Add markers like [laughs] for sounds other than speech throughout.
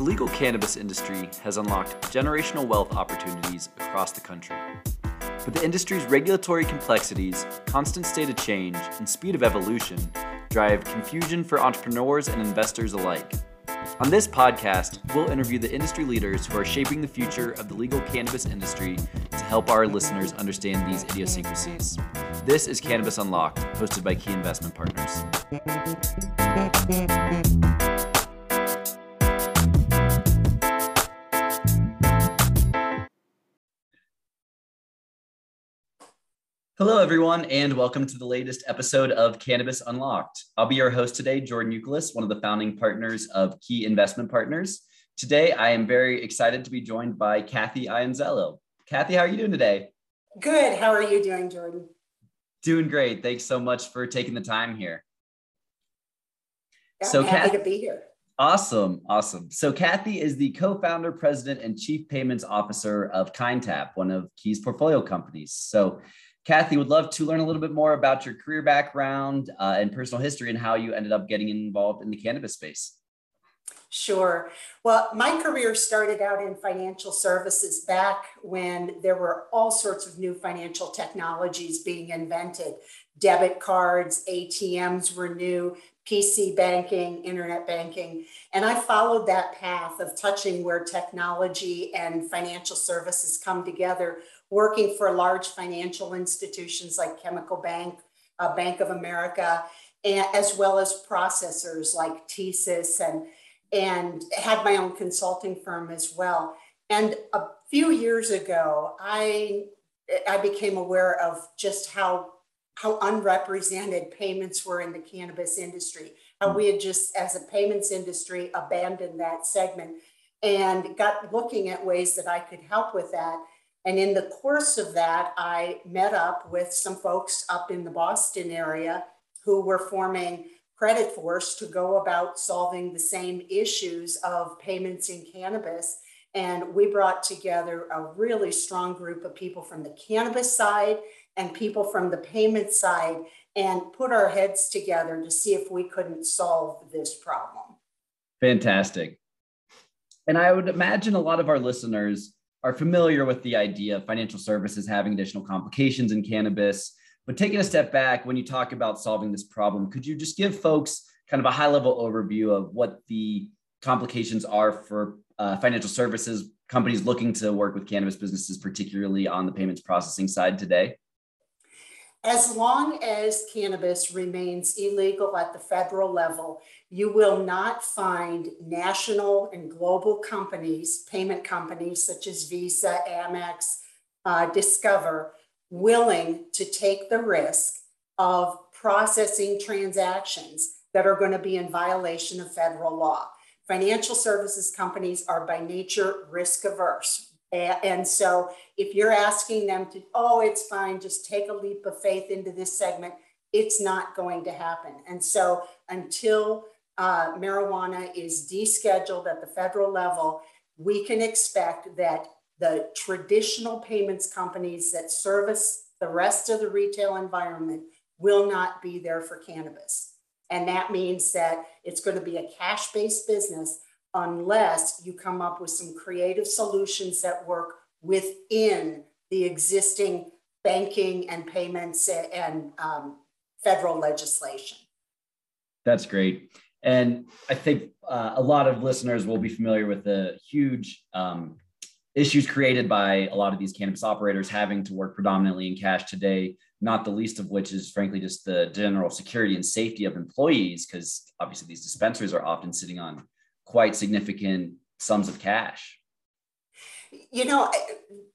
The legal cannabis industry has unlocked generational wealth opportunities across the country. But the industry's regulatory complexities, constant state of change, and speed of evolution drive confusion for entrepreneurs and investors alike. On this podcast, we'll interview the industry leaders who are shaping the future of the legal cannabis industry to help our listeners understand these idiosyncrasies. This is Cannabis Unlocked, hosted by Key Investment Partners. Hello, everyone, and welcome to the latest episode of Cannabis Unlocked. I'll be your host today, Jordan Youkilis, one of the founding partners of Key Investment Partners. Today, I am very excited to be joined by Kathy Ianzello. Kathy, how are you doing today? Good. How are you doing, Jordan? Doing great. Thanks so much for taking the time here. Yeah, so, happy Kathy, to be here. Awesome, awesome. So, Kathy is the co-founder, president, and chief payments officer of KindTap, one of Key's portfolio companies. So, Kathy, would love to learn a little bit more about your career background uh, and personal history and how you ended up getting involved in the cannabis space. Sure. Well, my career started out in financial services back when there were all sorts of new financial technologies being invented. Debit cards, ATMs were new, PC banking, internet banking. And I followed that path of touching where technology and financial services come together working for large financial institutions like Chemical Bank, uh, Bank of America, and, as well as processors like TSYS and, and had my own consulting firm as well. And a few years ago, I, I became aware of just how, how unrepresented payments were in the cannabis industry, how we had just, as a payments industry, abandoned that segment and got looking at ways that I could help with that. And in the course of that, I met up with some folks up in the Boston area who were forming Credit Force to go about solving the same issues of payments in cannabis. And we brought together a really strong group of people from the cannabis side and people from the payment side and put our heads together to see if we couldn't solve this problem. Fantastic. And I would imagine a lot of our listeners are familiar with the idea of financial services having additional complications in cannabis. But taking a step back, when you talk about solving this problem, could you just give folks kind of a high level overview of what the complications are for uh, financial services companies looking to work with cannabis businesses, particularly on the payments processing side today? As long as cannabis remains illegal at the federal level, you will not find national and global companies, payment companies such as Visa, Amex, uh, Discover, willing to take the risk of processing transactions that are going to be in violation of federal law. Financial services companies are by nature risk averse. And so if you're asking them to, oh, it's fine, just take a leap of faith into this segment, it's not going to happen. And so until uh, marijuana is descheduled at the federal level, we can expect that the traditional payments companies that service the rest of the retail environment will not be there for cannabis. And that means that it's going to be a cash based business unless you come up with some creative solutions that work within the existing banking and payments and um, federal legislation. That's great. And I think uh, a lot of listeners will be familiar with the huge um, issues created by a lot of these cannabis operators having to work predominantly in cash today, not the least of which is frankly just the general security and safety of employees, because obviously these dispensaries are often sitting on quite significant sums of cash. You know,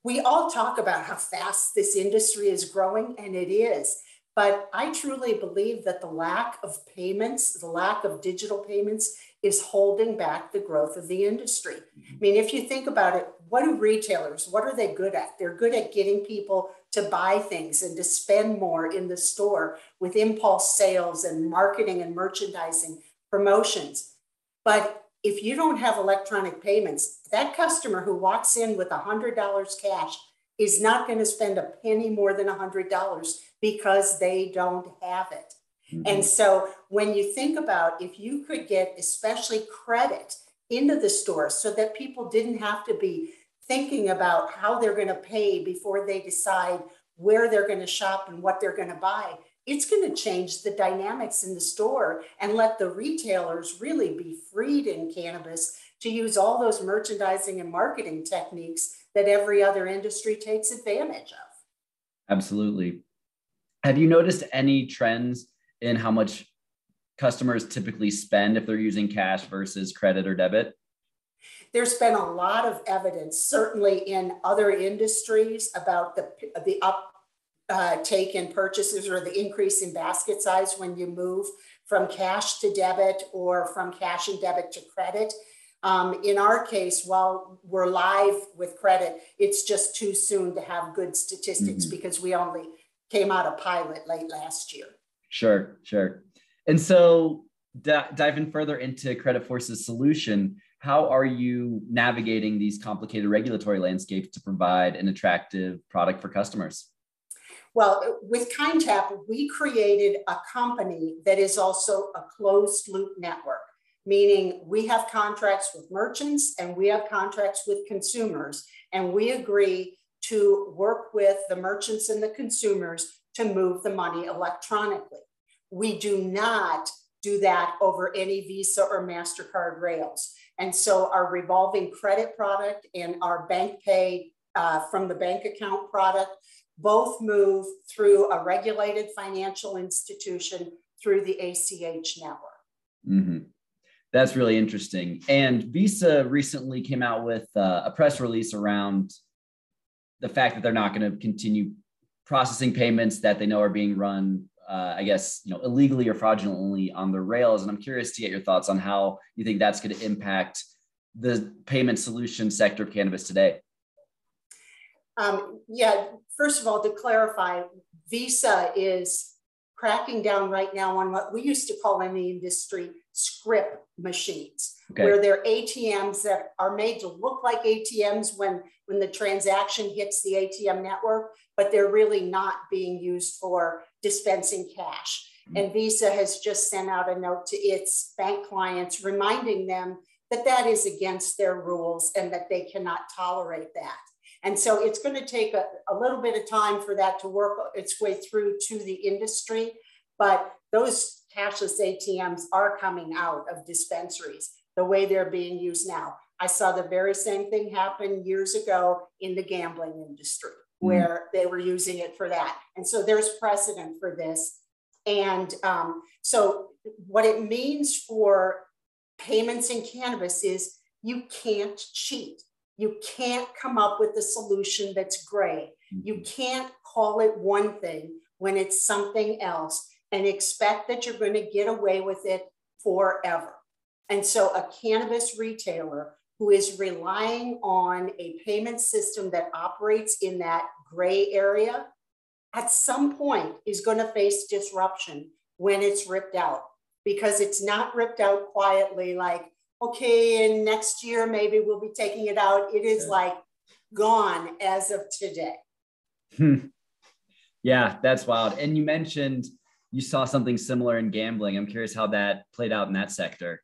we all talk about how fast this industry is growing, and it is. But I truly believe that the lack of payments, the lack of digital payments, is holding back the growth of the industry. I mean, if you think about it, what do retailers, what are they good at? They're good at getting people to buy things and to spend more in the store with impulse sales and marketing and merchandising promotions. But if you don't have electronic payments, that customer who walks in with $100 cash is not going to spend a penny more than $100 because they don't have it. Mm-hmm. And so when you think about if you could get especially credit into the store so that people didn't have to be thinking about how they're going to pay before they decide where they're going to shop and what they're going to buy. It's going to change the dynamics in the store and let the retailers really be freed in cannabis to use all those merchandising and marketing techniques that every other industry takes advantage of. Absolutely. Have you noticed any trends in how much customers typically spend if they're using cash versus credit or debit? There's been a lot of evidence, certainly in other industries, about the, the up uh, take in purchases or the increase in basket size when you move from cash to debit or from cash and debit to credit. Um, in our case, while we're live with credit, it's just too soon to have good statistics mm-hmm. because we only came out of pilot late last year. Sure, sure. And so diving further into Credit Force's solution, how are you navigating these complicated regulatory landscapes to provide an attractive product for customers? Well, with KindTap, we created a company that is also a closed loop network meaning we have contracts with merchants and we have contracts with consumers, and we agree to work with the merchants and the consumers to move the money electronically. We do not do that over any Visa or MasterCard rails. And so our revolving credit product and our bank pay uh, from the bank account product both move through a regulated financial institution through the ACH network. Mm-hmm. That's really interesting. And Visa recently came out with uh, a press release around the fact that they're not going to continue processing payments that they know are being run, uh, I guess, you know, illegally or fraudulently on the rails. And I'm curious to get your thoughts on how you think that's going to impact the payment solution sector of cannabis today. Um, yeah, first of all, to clarify, Visa is cracking down right now on what we used to call in the industry scrip machines, okay. where they're ATMs that are made to look like ATMs when, when the transaction hits the ATM network, but they're really not being used for dispensing cash. Mm-hmm. And Visa has just sent out a note to its bank clients reminding them that that is against their rules and that they cannot tolerate that. And so it's going to take a, a little bit of time for that to work its way through to the industry. But those cashless ATMs are coming out of dispensaries the way they're being used now. I saw the very same thing happen years ago in the gambling industry hmm. where mm. they were using it for that. And so there's precedent for this. And um, so, what it means for payments in cannabis is you can't cheat. You can't come up with a solution that's gray. You mm-hmm. can't call it one thing when it's something else and expect that you're going to get away with it forever. And so, a cannabis retailer who is relying on a payment system that operates in that gray area at some point is going to face disruption when it's ripped out because it's not ripped out quietly like okay, and next year maybe we'll be taking it out. It is like gone as of today. Hmm. Yeah, that's wild. And you mentioned you saw something similar in gambling. I'm curious how that played out in that sector.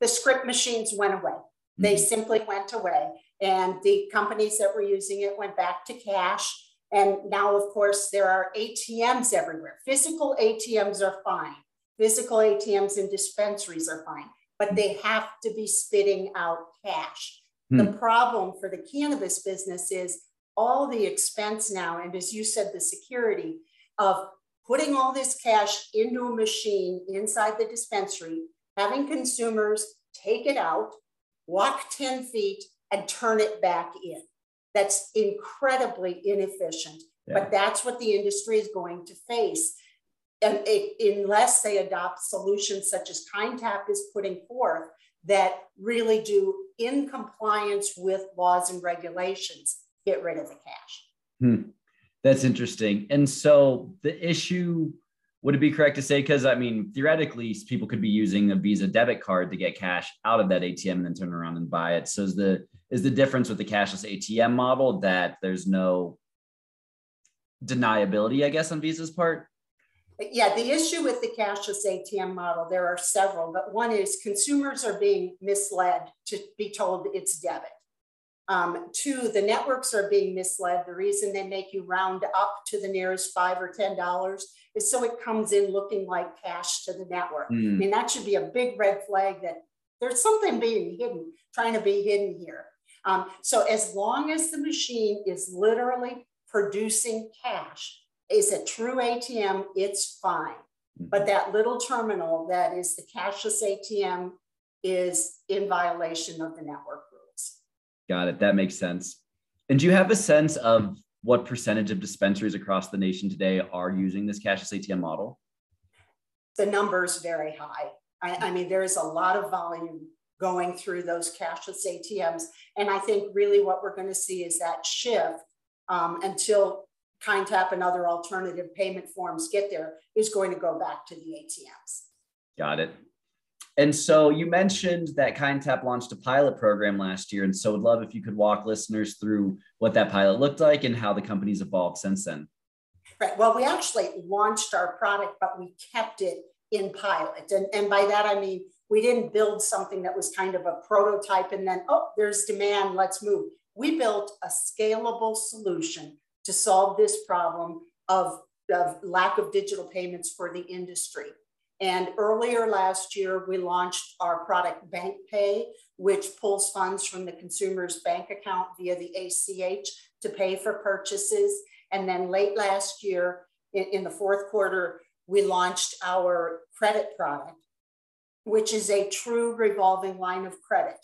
The scrip machines went away. Mm-hmm. They simply went away. And the companies that were using it went back to cash. And now, of course, there are ATMs everywhere. Physical ATMs are fine. Physical ATMs in dispensaries are fine but they have to be spitting out cash. Hmm. The problem for the cannabis business is all the expense now, and as you said, the security of putting all this cash into a machine inside the dispensary, having consumers take it out, walk 10 feet, and turn it back in. That's incredibly inefficient, yeah. but that's what the industry is going to face and unless they adopt solutions such as KindTap is putting forth that really do, in compliance with laws and regulations, get rid of the cash. Hmm. That's interesting. And so the issue would it be correct to say because I mean theoretically people could be using a Visa debit card to get cash out of that ATM and then turn around and buy it. So is the is the difference with the cashless ATM model that there's no deniability, I guess, on Visa's part? Yeah, the issue with the cashless ATM model, there are several, but one is consumers are being misled to be told it's debit. Um, two, the networks are being misled. The reason they make you round up to the nearest five or ten dollars is so it comes in looking like cash to the network. Mm. I mean, that should be a big red flag that there's something being hidden, trying to be hidden here. Um, so as long as the machine is literally producing cash, is a true ATM, it's fine. Mm-hmm. But that little terminal that is the cashless ATM is in violation of the network rules. Got it. That makes sense. And do you have a sense of what percentage of dispensaries across the nation today are using this cashless ATM model? The number is very high. I, I mean, there is a lot of volume going through those cashless ATMs. And I think really what we're going to see is that shift um, until KindTap and other alternative payment forms get there is going to go back to the ATMs. Got it. And so you mentioned that Kind Tap launched a pilot program last year. And so would love if you could walk listeners through what that pilot looked like and how the company's evolved since then. Right. Well, we actually launched our product, but we kept it in pilot. And, and by that, I mean, we didn't build something that was kind of a prototype and then, oh, there's demand, let's move. We built a scalable solution to solve this problem of, of lack of digital payments for the industry. And earlier last year, we launched our product Bank Pay, which pulls funds from the consumer's bank account via the ACH to pay for purchases. And then late last year, in, in the fourth quarter, we launched our credit product, which is a true revolving line of credit.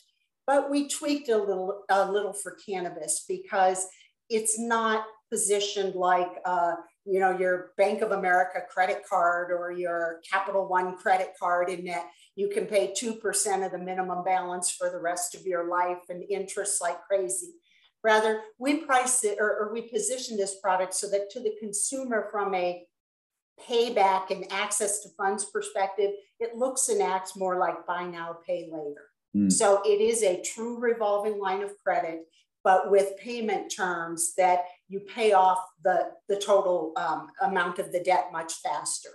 But we tweaked a little, a little for cannabis because it's not positioned like uh, you know your Bank of America credit card or your Capital One credit card in that you can pay 2% of the minimum balance for the rest of your life and interest like crazy. Rather, we price it or, or we position this product so that to the consumer from a payback and access to funds perspective, it looks and acts more like buy now, pay later. Mm. So it is a true revolving line of credit but with payment terms that you pay off the, the total um, amount of the debt much faster.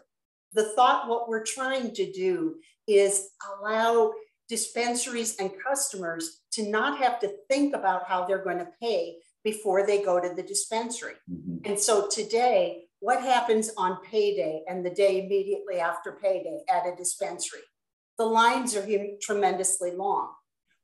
The thought, what we're trying to do is allow dispensaries and customers to not have to think about how they're going to pay before they go to the dispensary. Mm-hmm. And so today, what happens on payday and the day immediately after payday at a dispensary? The lines are tremendously long.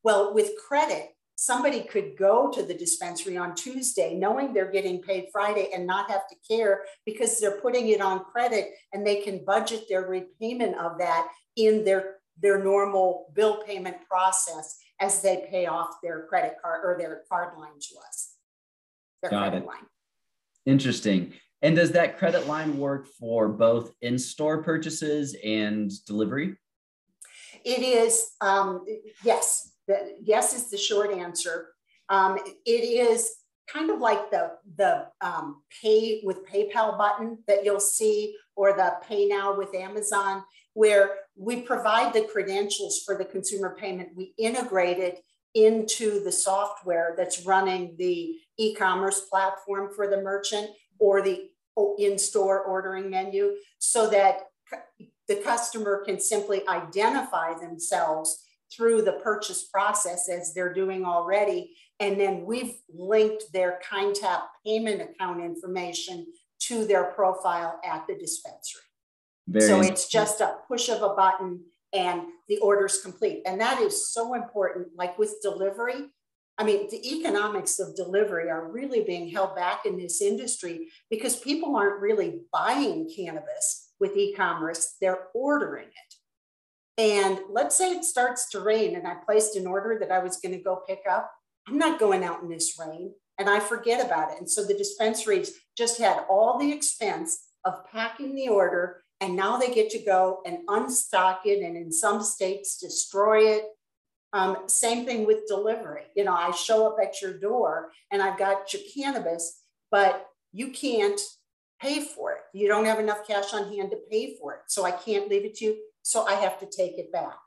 Well, with credit, somebody could go to the dispensary on Tuesday knowing they're getting paid Friday and not have to care because they're putting it on credit and they can budget their repayment of that in their, their normal bill payment process as they pay off their credit card or their card line to us. Their Got credit it. line. Interesting. And does that credit line work for both in-store purchases and delivery? It is, um, yes, the, yes is the short answer. Um, it is kind of like the, the um, pay with PayPal button that you'll see or the pay now with Amazon, where we provide the credentials for the consumer payment. We integrate it into the software that's running the e-commerce platform for the merchant or the in-store ordering menu so that the customer can simply identify themselves through the purchase process as they're doing already. And then we've linked their KindTap payment account information to their profile at the dispensary. Very so it's just a push of a button and the order's complete. And that is so important. Like with delivery, I mean, the economics of delivery are really being held back in this industry because people aren't really buying cannabis with e commerce, they're ordering it. And let's say it starts to rain and I placed an order that I was going to go pick up. I'm not going out in this rain and I forget about it. And so the dispensaries just had all the expense of packing the order and now they get to go and unstock it and in some states destroy it. Um, same thing with delivery. You know, I show up at your door and I've got your cannabis, but you can't pay for it. You don't have enough cash on hand to pay for it. So I can't leave it to you so I have to take it back.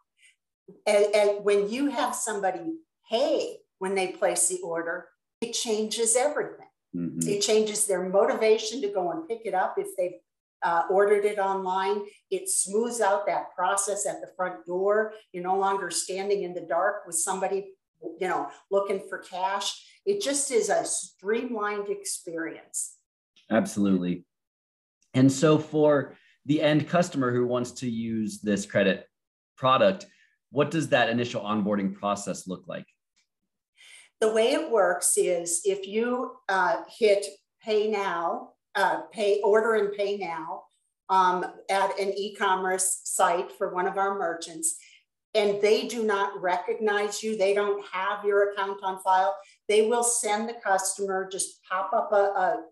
And, and when you have somebody pay when they place the order, it changes everything. Mm-hmm. It changes their motivation to go and pick it up if they've uh, ordered it online, it smooths out that process at the front door. You're no longer standing in the dark with somebody, you know, looking for cash. It just is a streamlined experience. Absolutely. And so for the end customer who wants to use this credit product, what does that initial onboarding process look like? The way it works is if you uh, hit pay now, uh, pay order and pay now um, at an e-commerce site for one of our merchants, and they do not recognize you, they don't have your account on file, they will send the customer, just pop up a,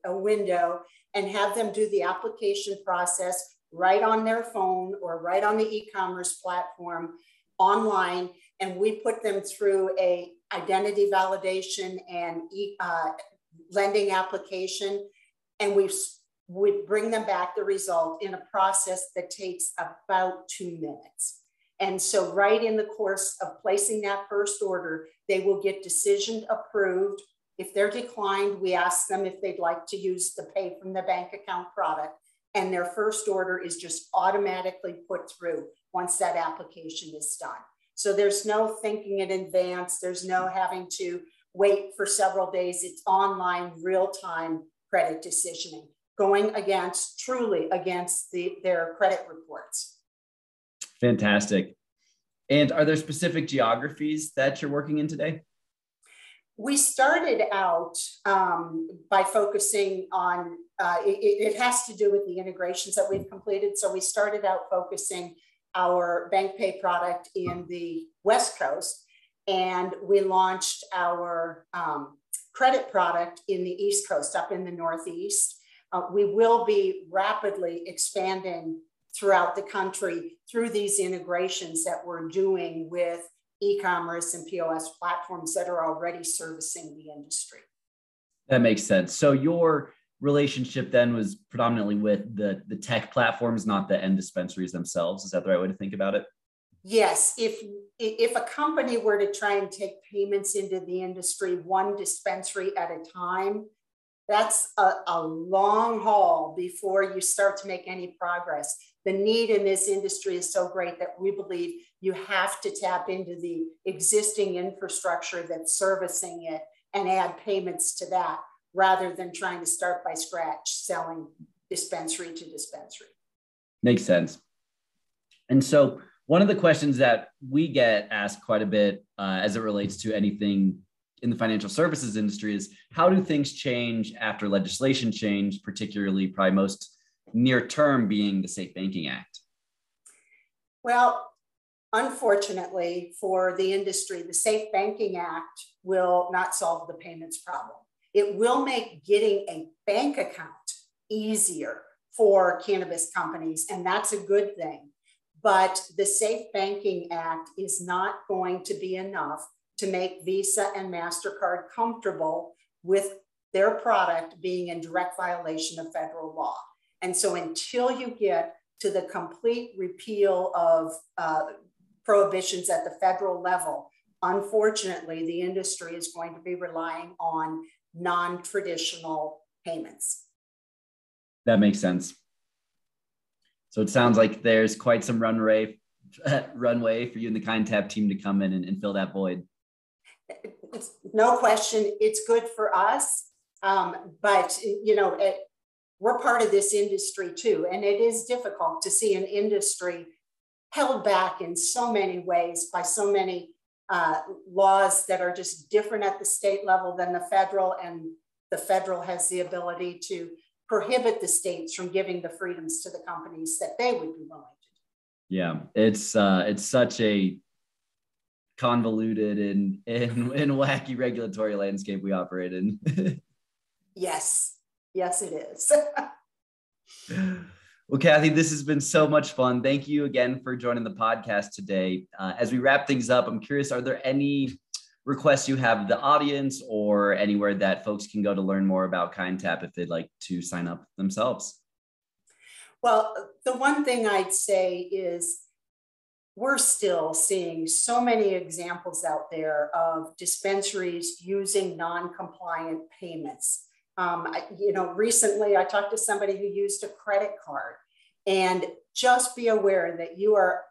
a, a window and have them do the application process right on their phone or right on the e-commerce platform online and we put them through a identity validation and e, uh, lending application and we we bring them back the result in a process that takes about two minutes. And so right in the course of placing that first order they will get decision approved. If they're declined we ask them if they'd like to use the pay from the bank account product and their first order is just automatically put through once that application is done. So there's no thinking in advance, there's no having to wait for several days. It's online, real time credit decisioning, going against truly against the, their credit reports. Fantastic. And are there specific geographies that you're working in today? We started out um, by focusing on uh, it, it, has to do with the integrations that we've completed. So we started out focusing our bank pay product in the West Coast, and we launched our um, credit product in the East Coast, up in the Northeast. Uh, we will be rapidly expanding throughout the country through these integrations that we're doing with e-commerce and POS platforms that are already servicing the industry. That makes sense. So your relationship then was predominantly with the the tech platforms, not the end dispensaries themselves. Is that the right way to think about it? Yes. If if a company were to try and take payments into the industry one dispensary at a time, that's a, a long haul before you start to make any progress. The need in this industry is so great that we believe you have to tap into the existing infrastructure that's servicing it and add payments to that rather than trying to start by scratch selling dispensary to dispensary. Makes sense. And so, one of the questions that we get asked quite a bit uh, as it relates to anything in the financial services industry is how do things change after legislation change, particularly, probably most near term being the Safe Banking Act? Well, unfortunately for the industry, the Safe Banking Act will not solve the payments problem. It will make getting a bank account easier for cannabis companies, and that's a good thing. But the Safe Banking Act is not going to be enough to make Visa and MasterCard comfortable with their product being in direct violation of federal law. And so until you get to the complete repeal of uh, prohibitions at the federal level, unfortunately, the industry is going to be relying on non traditional payments. That makes sense. So it sounds like there's quite some runway, [laughs] runway for you and the Kind Tap team to come in and, and fill that void. It's, no question, it's good for us, um, but you know, it, we're part of this industry too, and it is difficult to see an industry held back in so many ways by so many uh, laws that are just different at the state level than the federal, and the federal has the ability to prohibit the states from giving the freedoms to the companies that they would be willing to. Yeah, it's uh, it's such a convoluted and, and, and wacky regulatory landscape we operate in. [laughs] yes, yes, it is. [laughs] Well, Kathy, this has been so much fun. Thank you again for joining the podcast today. Uh, as we wrap things up, I'm curious are there any requests you have the audience or anywhere that folks can go to learn more about Kind Tap if they'd like to sign up themselves? Well, the one thing I'd say is we're still seeing so many examples out there of dispensaries using non compliant payments Um, I, you know, recently I talked to somebody who used a credit card and just be aware that you are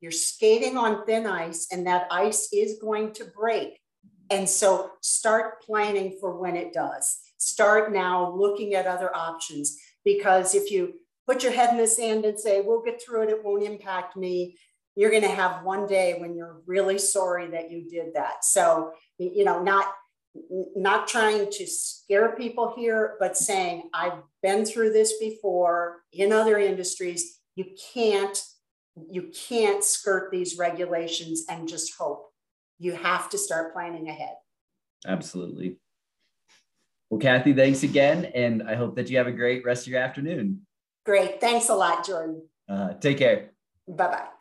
you're skating on thin ice and that ice is going to break. And so start planning for when it does. Start now looking at other options because if you put your head in the sand and say, we'll get through it, it won't impact me, you're going to have one day when you're really sorry that you did that. So, you know, not not trying to scare people here, but saying, I've been through this before in other industries. You can't, you can't skirt these regulations and just hope. You have to start planning ahead. Absolutely. Well, Kathy, thanks again. And I hope that you have a great rest of your afternoon. Great. Thanks a lot, Jordan. Uh, take care. Bye bye.